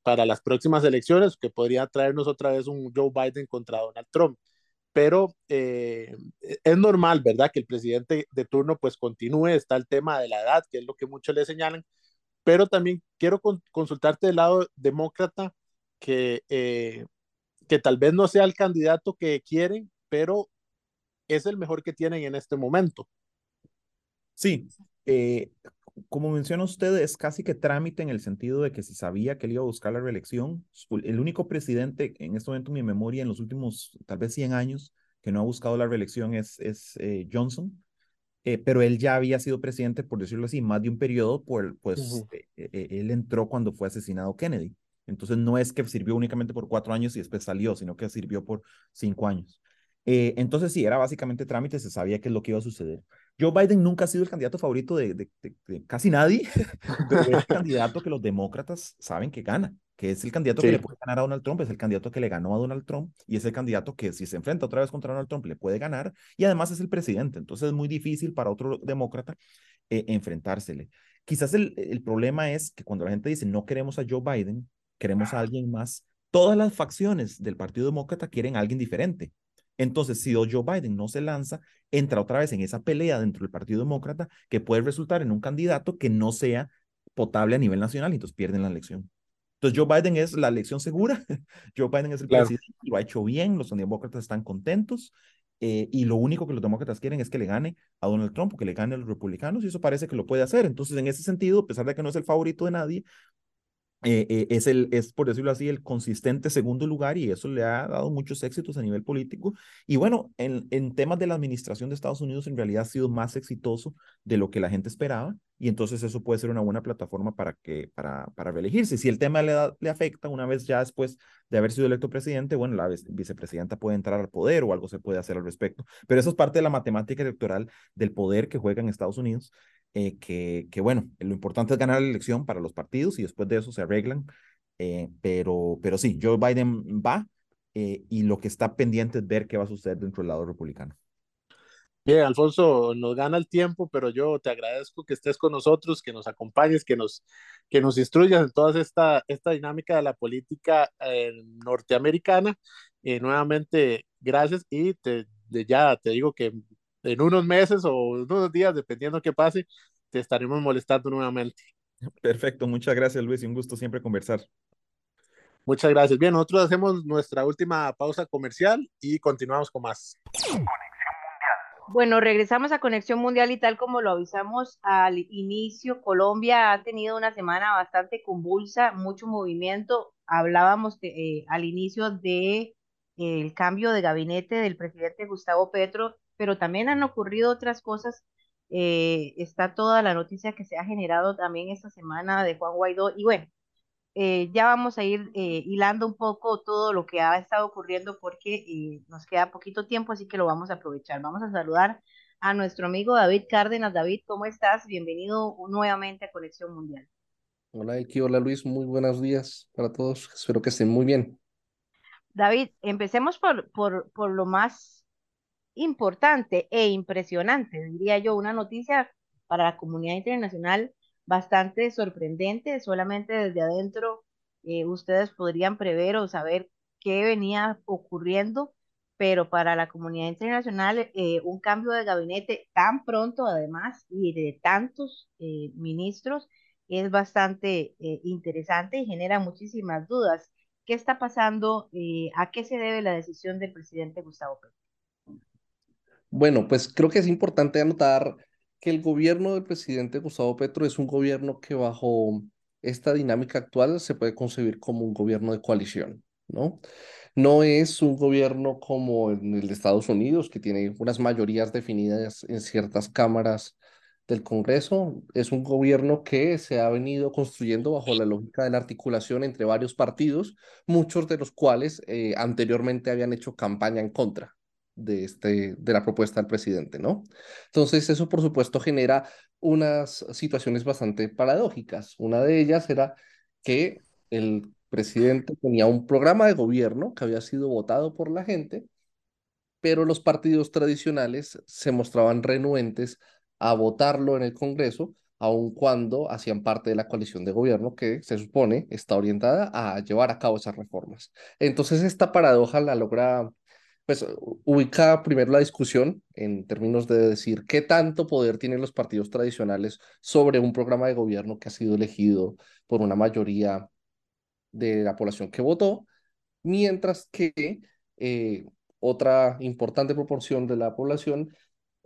para las próximas elecciones, que podría traernos otra vez un Joe Biden contra Donald Trump pero eh, es normal, ¿verdad? Que el presidente de turno pues continúe, está el tema de la edad, que es lo que muchos le señalan, pero también quiero consultarte del lado demócrata que, eh, que tal vez no sea el candidato que quieren, pero es el mejor que tienen en este momento. Sí, eh, como menciona usted, es casi que trámite en el sentido de que se sabía que él iba a buscar la reelección. El único presidente en este momento, en mi memoria, en los últimos tal vez 100 años, que no ha buscado la reelección es, es eh, Johnson. Eh, pero él ya había sido presidente, por decirlo así, más de un periodo, por, pues eh, él entró cuando fue asesinado Kennedy. Entonces no es que sirvió únicamente por cuatro años y después salió, sino que sirvió por cinco años. entonces sí, era básicamente trámite, se sabía qué es lo que iba a suceder. Joe Biden nunca ha sido el candidato favorito de, de, casi nadie, [LAUGHS] pero es el [LAUGHS] candidato que los demócratas saben que gana, que es el candidato que le puede ganar a Donald Trump, es el candidato que le ganó a Donald Trump y es el candidato que si se enfrenta otra vez contra Donald Trump le puede ganar y además es el presidente. Entonces es muy difícil para otro demócrata eh, enfrentársele. Quizás el, el problema es que cuando la gente dice no queremos a Joe Biden, queremos a alguien más, todas las facciones del Partido Demócrata quieren a alguien diferente. Entonces, si Joe Biden no se lanza, entra otra vez en esa pelea dentro del Partido Demócrata que puede resultar en un candidato que no sea potable a nivel nacional y entonces pierden la elección. Entonces, Joe Biden es la elección segura, [LAUGHS] Joe Biden es el presidente lo ha hecho bien, los demócratas están contentos eh, y lo único que los demócratas quieren es que le gane a Donald Trump, que le gane a los republicanos y eso parece que lo puede hacer. Entonces, en ese sentido, a pesar de que no es el favorito de nadie, eh, eh, es, el, es, por decirlo así, el consistente segundo lugar y eso le ha dado muchos éxitos a nivel político. Y bueno, en, en temas de la administración de Estados Unidos en realidad ha sido más exitoso de lo que la gente esperaba y entonces eso puede ser una buena plataforma para, que, para, para reelegirse. Si el tema le, le afecta una vez ya después de haber sido electo presidente, bueno, la vicepresidenta puede entrar al poder o algo se puede hacer al respecto. Pero eso es parte de la matemática electoral del poder que juega en Estados Unidos eh, que, que, bueno, lo importante es ganar la elección para los partidos y después de eso se arreglan. Eh, pero, pero sí, Joe Biden va eh, y lo que está pendiente es ver qué va a suceder dentro del lado republicano. Bien, Alfonso, nos gana el tiempo, pero yo te agradezco que estés con nosotros, que nos acompañes, que nos, que nos instruyas en toda esta, esta dinámica de la política norteamericana. nuevamente, gracias y te, ya te digo que en unos meses o unos días, dependiendo qué pase, te estaremos molestando nuevamente. Perfecto, muchas gracias Luis, un gusto siempre conversar. Muchas gracias. Bien, nosotros hacemos nuestra última pausa comercial y continuamos con más. Bueno, regresamos a Conexión Mundial y tal como lo avisamos al inicio, Colombia ha tenido una semana bastante convulsa, mucho movimiento. Hablábamos eh, al inicio de eh, el cambio de gabinete del presidente Gustavo Petro pero también han ocurrido otras cosas. Eh, está toda la noticia que se ha generado también esta semana de Juan Guaidó y bueno, eh, ya vamos a ir eh, hilando un poco todo lo que ha estado ocurriendo porque nos queda poquito tiempo, así que lo vamos a aprovechar. Vamos a saludar a nuestro amigo David Cárdenas. David, ¿cómo estás? Bienvenido nuevamente a Conexión Mundial. Hola, Iki, hola Luis, muy buenos días para todos. Espero que estén muy bien. David, empecemos por, por, por lo más importante e impresionante, diría yo, una noticia para la comunidad internacional bastante sorprendente, solamente desde adentro eh, ustedes podrían prever o saber qué venía ocurriendo, pero para la comunidad internacional eh, un cambio de gabinete tan pronto además y de tantos eh, ministros es bastante interesante y genera muchísimas dudas. ¿Qué está pasando? ¿A qué se debe la decisión del presidente Gustavo Petro? Bueno, pues creo que es importante anotar que el gobierno del presidente Gustavo Petro es un gobierno que bajo esta dinámica actual se puede concebir como un gobierno de coalición, ¿no? No es un gobierno como en el de Estados Unidos, que tiene unas mayorías definidas en ciertas cámaras del Congreso. Es un gobierno que se ha venido construyendo bajo la lógica de la articulación entre varios partidos, muchos de los cuales eh, anteriormente habían hecho campaña en contra de, este, de la propuesta del presidente, ¿no? Entonces, eso por supuesto genera unas situaciones bastante paradójicas. Una de ellas era que el presidente tenía un programa de gobierno que había sido votado por la gente, pero los partidos tradicionales se mostraban renuentes a votarlo en el Congreso, aun cuando hacían parte de la coalición de gobierno que se supone está orientada a llevar a cabo esas reformas. Entonces, esta paradoja la logra pues ubica primero la discusión en términos de decir qué tanto poder tienen los partidos tradicionales sobre un programa de gobierno que ha sido elegido por una mayoría de la población que votó, mientras que eh, otra importante proporción de la población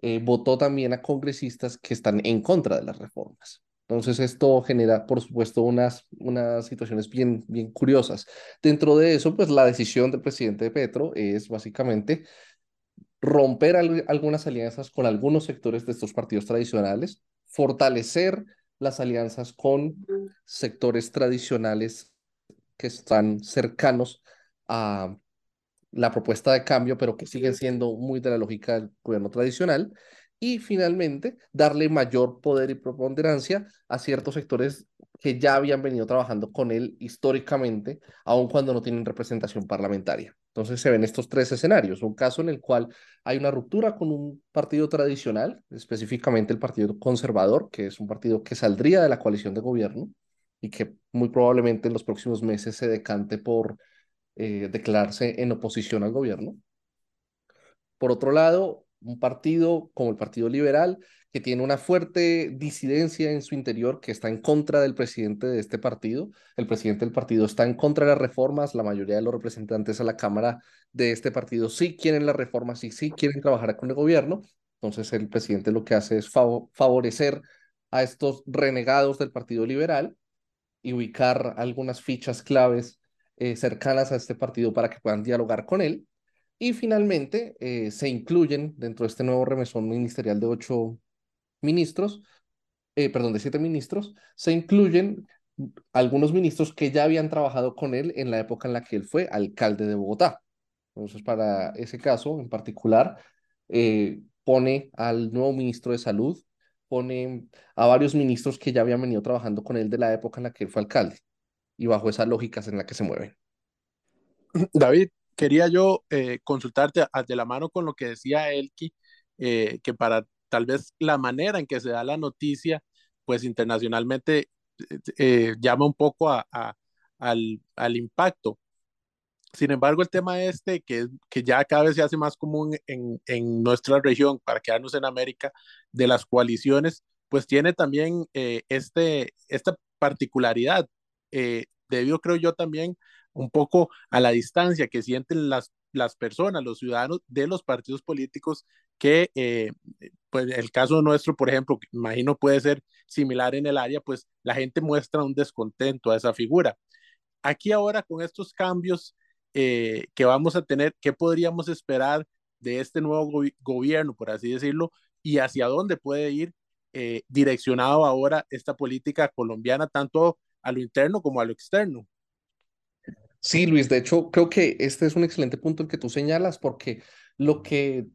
eh, votó también a congresistas que están en contra de las reformas. Entonces esto genera, por supuesto, unas, unas situaciones bien, bien curiosas. Dentro de eso, pues la decisión del presidente Petro es básicamente romper algunas alianzas con algunos sectores de estos partidos tradicionales, fortalecer las alianzas con sectores tradicionales que están cercanos a la propuesta de cambio, pero que siguen siendo muy de la lógica del gobierno tradicional, y finalmente darle mayor poder y preponderancia a ciertos sectores que ya habían venido trabajando con él históricamente, aun cuando no tienen representación parlamentaria. Entonces se ven estos tres escenarios, un caso en el cual hay una ruptura con un partido tradicional, específicamente el Partido Conservador, que es un partido que saldría de la coalición de gobierno y que muy probablemente en los próximos meses se decante por eh, declararse en oposición al gobierno. Por otro lado, un partido como el Partido Liberal, que tiene una fuerte disidencia en su interior, que está en contra del presidente de este partido. El presidente del partido está en contra de las reformas, la mayoría de los representantes a la Cámara de este partido sí quieren las reformas y sí quieren trabajar con el gobierno. Entonces el presidente lo que hace es favorecer a estos renegados del Partido Liberal y ubicar algunas fichas claves eh, cercanas a este partido para que puedan dialogar con él. Y finalmente eh, se incluyen dentro de este nuevo remesón ministerial de ocho ministros, eh, perdón, de siete ministros, se incluyen algunos ministros que ya habían trabajado con él en la época en la que él fue alcalde de Bogotá. Entonces, para ese caso en particular, eh, pone al nuevo ministro de Salud, pone a varios ministros que ya habían venido trabajando con él de la época en la que él fue alcalde y bajo esas lógicas en la que se mueven. David, quería yo eh, consultarte de la mano con lo que decía Elki, eh, que para tal vez la manera en que se da la noticia, pues internacionalmente eh, llama un poco a, al, al, impacto. Sin embargo, el tema este, que, que ya cada vez se hace más común en, en nuestra región, para quedarnos en América, de las coaliciones, pues tiene también este, esta particularidad, debido creo yo también un poco a la distancia que sienten las, las personas, los ciudadanos de los partidos políticos, que eh, pues el caso nuestro, por ejemplo, imagino puede ser similar en el área, pues la gente muestra un descontento a esa figura. Aquí ahora con estos cambios eh, que vamos a tener, ¿qué podríamos esperar de este nuevo gobierno, por así decirlo, y hacia dónde puede ir eh, direccionado ahora esta política colombiana, tanto a lo interno como a lo externo? Sí, Luis, de hecho, creo que este es un excelente punto el que tú señalas, porque lo que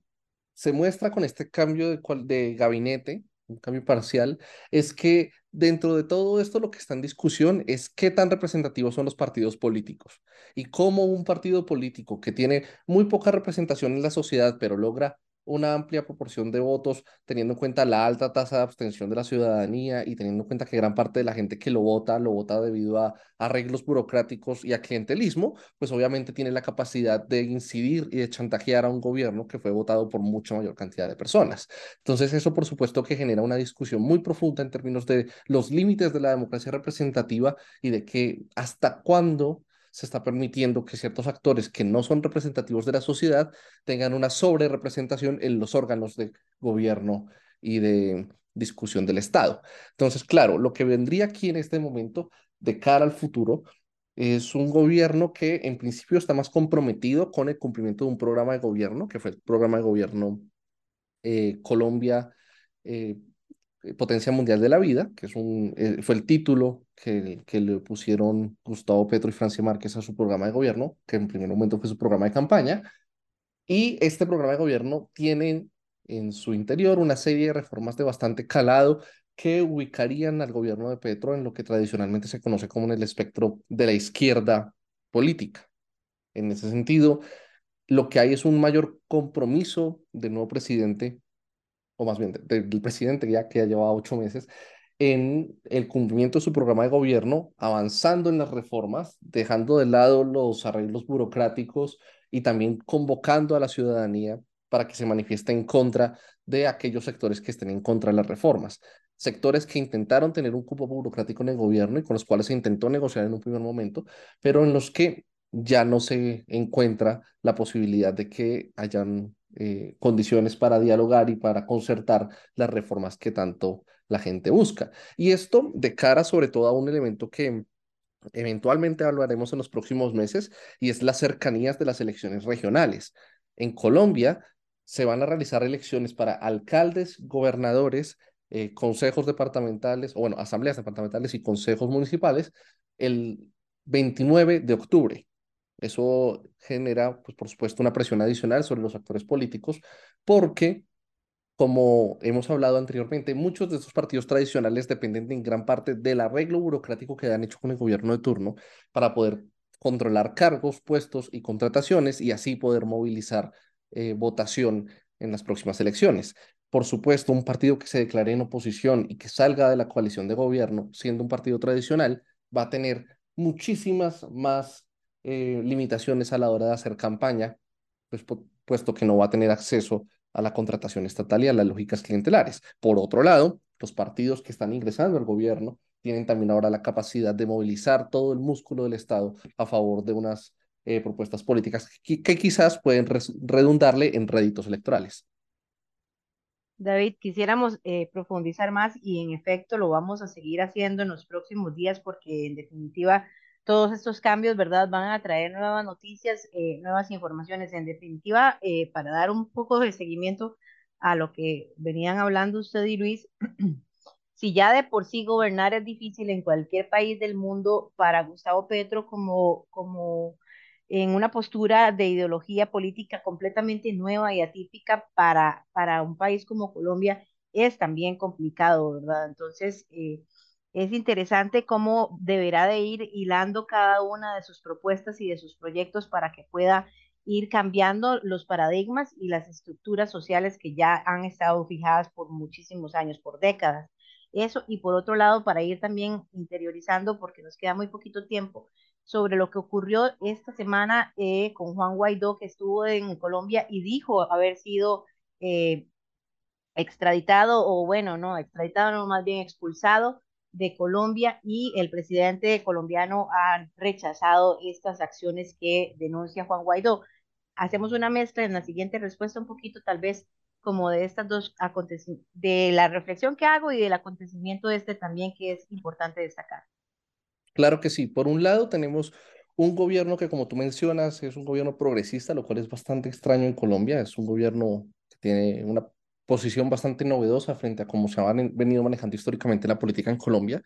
se muestra con este cambio de, de gabinete, un cambio parcial, es que dentro de todo esto lo que está en discusión es qué tan representativos son los partidos políticos y cómo un partido político que tiene muy poca representación en la sociedad, pero logra una amplia proporción de votos, teniendo en cuenta la alta tasa de abstención de la ciudadanía y teniendo en cuenta que gran parte de la gente que lo vota, lo vota debido a arreglos burocráticos y a clientelismo, pues obviamente tiene la capacidad de incidir y de chantajear a un gobierno que fue votado por mucha mayor cantidad de personas. Entonces eso por supuesto que genera una discusión muy profunda en términos de los límites de la democracia representativa y de que hasta cuándo se está permitiendo que ciertos actores que no son representativos de la sociedad tengan una sobre representación en los órganos de gobierno y de discusión del Estado. Entonces, claro, lo que vendría aquí en este momento de cara al futuro es un gobierno que en principio está más comprometido con el cumplimiento de un programa de gobierno, que fue el programa de gobierno eh, Colombia eh, eh, Potencia Mundial de la Vida, que es un, eh, fue el título que, le pusieron Gustavo Petro y Francia Márquez a su programa de gobierno, que en primer momento fue su programa de campaña. Y este programa de gobierno tiene en su interior una serie de reformas de bastante calado que ubicarían al gobierno de Petro en lo que tradicionalmente se conoce como en el espectro de la izquierda política. En ese sentido, lo que hay es un mayor compromiso del nuevo presidente o más bien del presidente ya que ya lleva ocho meses, en el cumplimiento de su programa de gobierno, avanzando en las reformas, dejando de lado los arreglos burocráticos y también convocando a la ciudadanía para que se manifieste en contra de aquellos sectores que estén en contra de las reformas. Sectores que intentaron tener un cupo burocrático en el gobierno y con los cuales se intentó negociar en un primer momento, pero en los que ya no se encuentra la posibilidad de que hayan eh, condiciones para dialogar y para concertar las reformas que tanto la gente busca. Y esto de cara sobre todo a un elemento que eventualmente hablaremos en los próximos meses y es las cercanías de las elecciones regionales. En Colombia se van a realizar elecciones para alcaldes, gobernadores, eh, consejos departamentales, o bueno, asambleas departamentales y consejos municipales el 29 de octubre. Eso genera, pues por supuesto, una presión adicional sobre los actores políticos porque como hemos hablado anteriormente, muchos de estos partidos tradicionales dependen en gran parte del arreglo burocrático que han hecho con el gobierno de turno para poder controlar cargos, puestos y contrataciones y así poder movilizar eh, votación en las próximas elecciones. Por supuesto, un partido que se declare en oposición y que salga de la coalición de gobierno, siendo un partido tradicional, va a tener muchísimas más eh, limitaciones a la hora de hacer campaña, pues, puesto que no va a tener acceso a la contratación estatal y a las lógicas clientelares. Por otro lado, los partidos que están ingresando al gobierno tienen también ahora la capacidad de movilizar todo el músculo del Estado a favor de unas eh, propuestas políticas que, quizás pueden redundarle en réditos electorales. David, quisiéramos eh, profundizar más y en efecto lo vamos a seguir haciendo en los próximos días porque en definitiva todos estos cambios, ¿verdad? Van a traer nuevas noticias, eh, nuevas informaciones. En definitiva, eh, para dar un poco de seguimiento a lo que venían hablando usted y Luis, [CLEARS THROAT] si ya de por sí gobernar es difícil en cualquier país del mundo, para Gustavo Petro como, como en una postura de ideología política completamente nueva y atípica para, para un país como Colombia, es también complicado, ¿verdad? Entonces, eh, es interesante cómo deberá de ir hilando cada una de sus propuestas y de sus proyectos para que pueda ir cambiando los paradigmas y las estructuras sociales que ya han estado fijadas por muchísimos años, por décadas. Eso, y por otro lado, para ir también interiorizando, porque nos queda muy poquito tiempo, sobre lo que ocurrió esta semana eh, con Juan Guaidó, que estuvo en Colombia y dijo haber sido eh, extraditado, o bueno, no, extraditado, no, más bien expulsado de Colombia y el presidente colombiano ha rechazado estas acciones que denuncia Juan Guaidó. Hacemos una mezcla en la siguiente respuesta un poquito tal vez como de estas dos acontecimientos, de la reflexión que hago y del acontecimiento este también que es importante destacar. Claro que sí. Por un lado tenemos un gobierno que como tú mencionas es un gobierno progresista, lo cual es bastante extraño en Colombia. Es un gobierno que tiene una posición bastante novedosa frente a cómo se ha venido manejando históricamente la política en Colombia.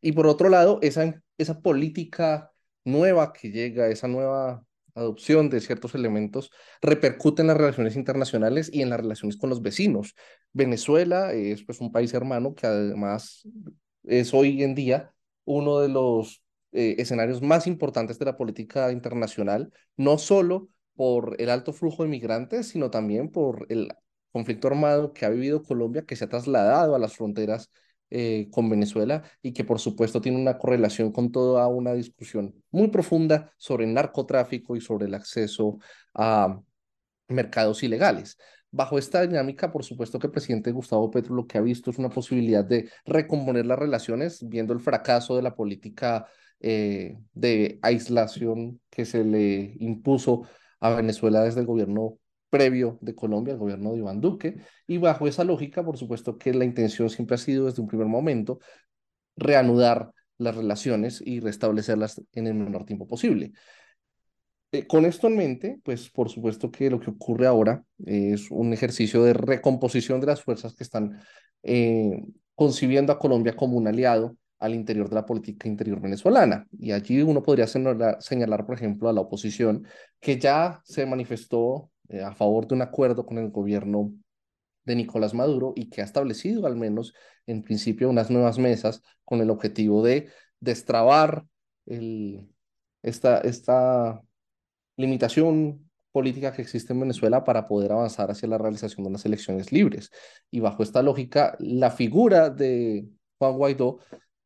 Y por otro lado, esa, esa política nueva que llega, esa nueva adopción de ciertos elementos, repercute en las relaciones internacionales y en las relaciones con los vecinos. Venezuela es pues un país hermano que además es hoy en día uno de los eh, escenarios más importantes de la política internacional, no solo por el alto flujo de migrantes, sino también por el conflicto armado que ha vivido Colombia, que se ha trasladado a las fronteras eh, con Venezuela y que por supuesto tiene una correlación con toda una discusión muy profunda sobre el narcotráfico y sobre el acceso a mercados ilegales. Bajo esta dinámica, por supuesto que el presidente Gustavo Petro lo que ha visto es una posibilidad de recomponer las relaciones, viendo el fracaso de la política eh, de aislación que se le impuso a Venezuela desde el gobierno previo de Colombia, el gobierno de Iván Duque, y bajo esa lógica, por supuesto que la intención siempre ha sido desde un primer momento reanudar las relaciones y restablecerlas en el menor tiempo posible. Eh, con esto en mente, pues por supuesto que lo que ocurre ahora es un ejercicio de recomposición de las fuerzas que están eh, concibiendo a Colombia como un aliado al interior de la política interior venezolana. Y allí uno podría señalar, señalar, por ejemplo, a la oposición que ya se manifestó eh, a favor de un acuerdo con el gobierno de Nicolás Maduro y que ha establecido al menos en principio unas nuevas mesas con el objetivo de destrabar el, esta, esta limitación política que existe en Venezuela para poder avanzar hacia la realización de unas elecciones libres. Y bajo esta lógica, la figura de Juan Guaidó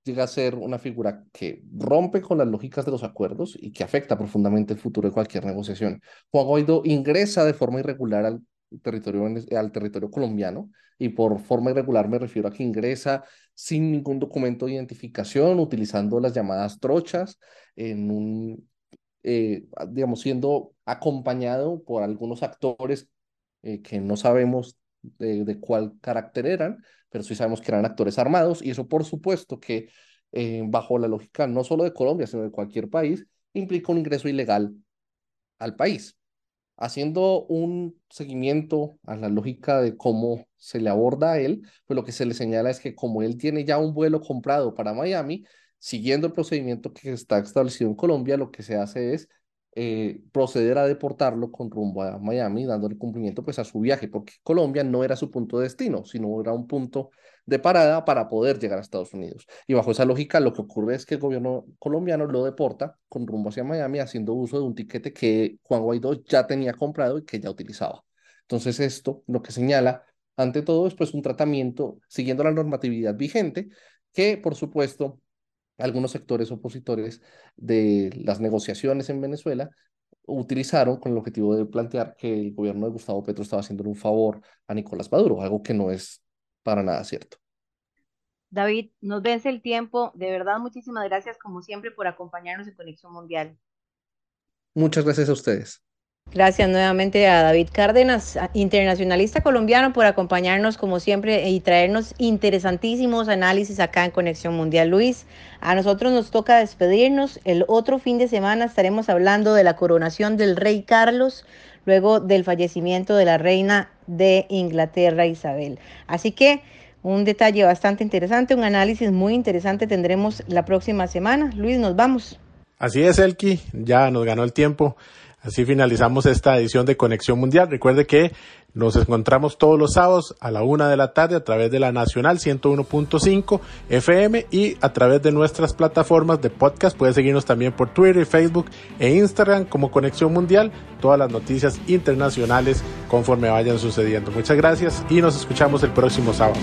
llega a ser una figura que rompe con las lógicas de los acuerdos y que afecta profundamente el futuro de cualquier negociación. Juan Guaidó ingresa de forma irregular al territorio, colombiano y por forma irregular me refiero a que ingresa sin ningún documento de identificación, utilizando las llamadas trochas, en un, eh, digamos, siendo acompañado por algunos actores eh, que no sabemos de, de cuál carácter eran, pero sí sabemos que eran actores armados y eso por supuesto que eh, bajo la lógica no solo de Colombia, sino de cualquier país, implica un ingreso ilegal al país. Haciendo un seguimiento a la lógica de cómo se le aborda a él, pues lo que se le señala es que como él tiene ya un vuelo comprado para Miami, siguiendo el procedimiento que está establecido en Colombia, lo que se hace es eh, proceder a deportarlo con rumbo a Miami, dándole cumplimiento pues a su viaje, porque Colombia no era su punto de destino, sino era un punto de parada para poder llegar a Estados Unidos. Y bajo esa lógica, lo que ocurre es que el gobierno colombiano lo deporta con rumbo hacia Miami, haciendo uso de un tiquete que Juan Guaidó ya tenía comprado y que ya utilizaba. Entonces, esto lo que señala, ante todo, es pues un tratamiento siguiendo la normatividad vigente, que por supuesto algunos sectores opositores de las negociaciones en Venezuela utilizaron con el objetivo de plantear que el gobierno de Gustavo Petro estaba haciendo un favor a Nicolás Maduro, algo que no es para nada cierto. David, nos vence el tiempo. De verdad, muchísimas gracias como siempre por acompañarnos en Conexión Mundial. Muchas gracias a ustedes. Gracias nuevamente a David Cárdenas, internacionalista colombiano, por acompañarnos como siempre y traernos interesantísimos análisis acá en Conexión Mundial. Luis, a nosotros nos toca despedirnos. El otro fin de semana estaremos hablando de la coronación del rey Carlos, luego del fallecimiento de la reina de Inglaterra, Isabel. Así que un detalle bastante interesante, un análisis muy interesante tendremos la próxima semana. Luis, nos vamos. Así es, Elki, ya nos ganó el tiempo. Así finalizamos esta edición de Conexión Mundial. Recuerde que nos encontramos todos los sábados a la una de la tarde a través de la Nacional 101.5 FM y a través de nuestras plataformas de podcast. Puede seguirnos también por Twitter, Facebook e Instagram como Conexión Mundial. Todas las noticias internacionales conforme vayan sucediendo. Muchas gracias y nos escuchamos el próximo sábado.